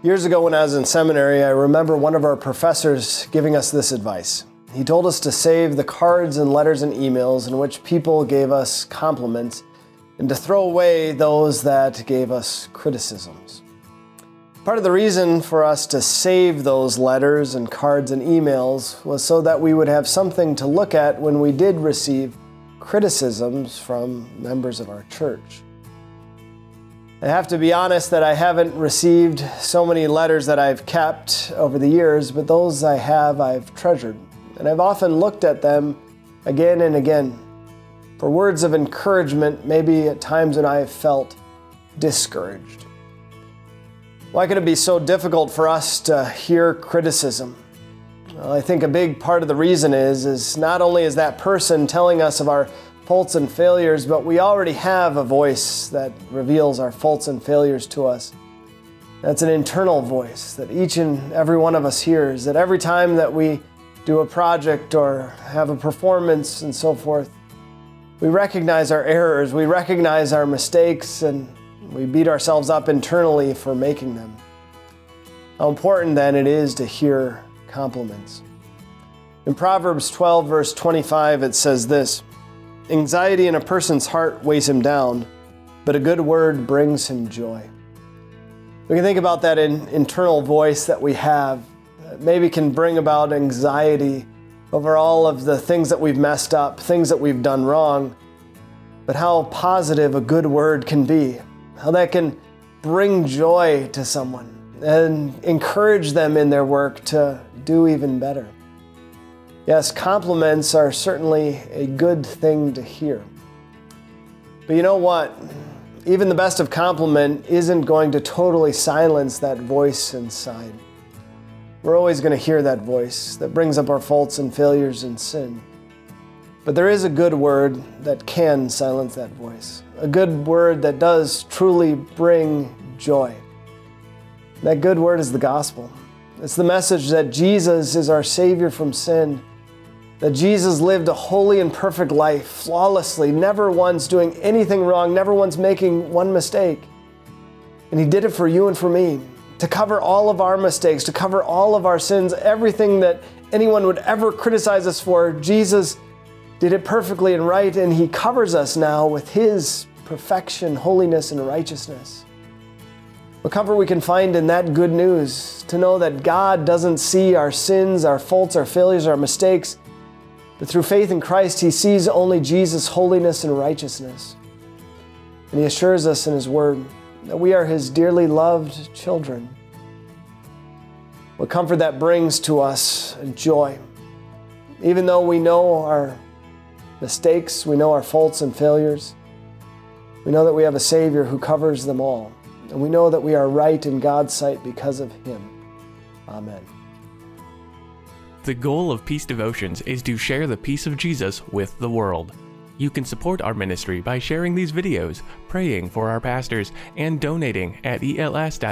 Years ago, when I was in seminary, I remember one of our professors giving us this advice. He told us to save the cards and letters and emails in which people gave us compliments and to throw away those that gave us criticisms. Part of the reason for us to save those letters and cards and emails was so that we would have something to look at when we did receive criticisms from members of our church. I have to be honest that I haven't received so many letters that I've kept over the years, but those I have, I've treasured. And I've often looked at them again and again for words of encouragement, maybe at times when I have felt discouraged. Why could it be so difficult for us to hear criticism? Well, I think a big part of the reason is, is not only is that person telling us of our faults and failures, but we already have a voice that reveals our faults and failures to us. That's an internal voice that each and every one of us hears, that every time that we do a project or have a performance and so forth, we recognize our errors, we recognize our mistakes, and we beat ourselves up internally for making them. How important then it is to hear compliments. In Proverbs 12, verse 25, it says this Anxiety in a person's heart weighs him down, but a good word brings him joy. We can think about that in, internal voice that we have that maybe can bring about anxiety over all of the things that we've messed up, things that we've done wrong, but how positive a good word can be, how that can bring joy to someone and encourage them in their work to do even better. Yes, compliments are certainly a good thing to hear. But you know what? Even the best of compliment isn't going to totally silence that voice inside. We're always going to hear that voice that brings up our faults and failures and sin. But there is a good word that can silence that voice, a good word that does truly bring joy. That good word is the gospel. It's the message that Jesus is our Savior from sin that Jesus lived a holy and perfect life, flawlessly, never once doing anything wrong, never once making one mistake. And He did it for you and for me to cover all of our mistakes, to cover all of our sins, everything that anyone would ever criticize us for. Jesus did it perfectly and right, and He covers us now with His perfection, holiness, and righteousness. What comfort we can find in that good news to know that God doesn't see our sins, our faults, our failures, our mistakes but through faith in Christ, he sees only Jesus' holiness and righteousness. And he assures us in his word that we are his dearly loved children. What comfort that brings to us and joy. Even though we know our mistakes, we know our faults and failures, we know that we have a Savior who covers them all. And we know that we are right in God's sight because of him. Amen. The goal of Peace Devotions is to share the peace of Jesus with the world. You can support our ministry by sharing these videos, praying for our pastors, and donating at els.org/donate.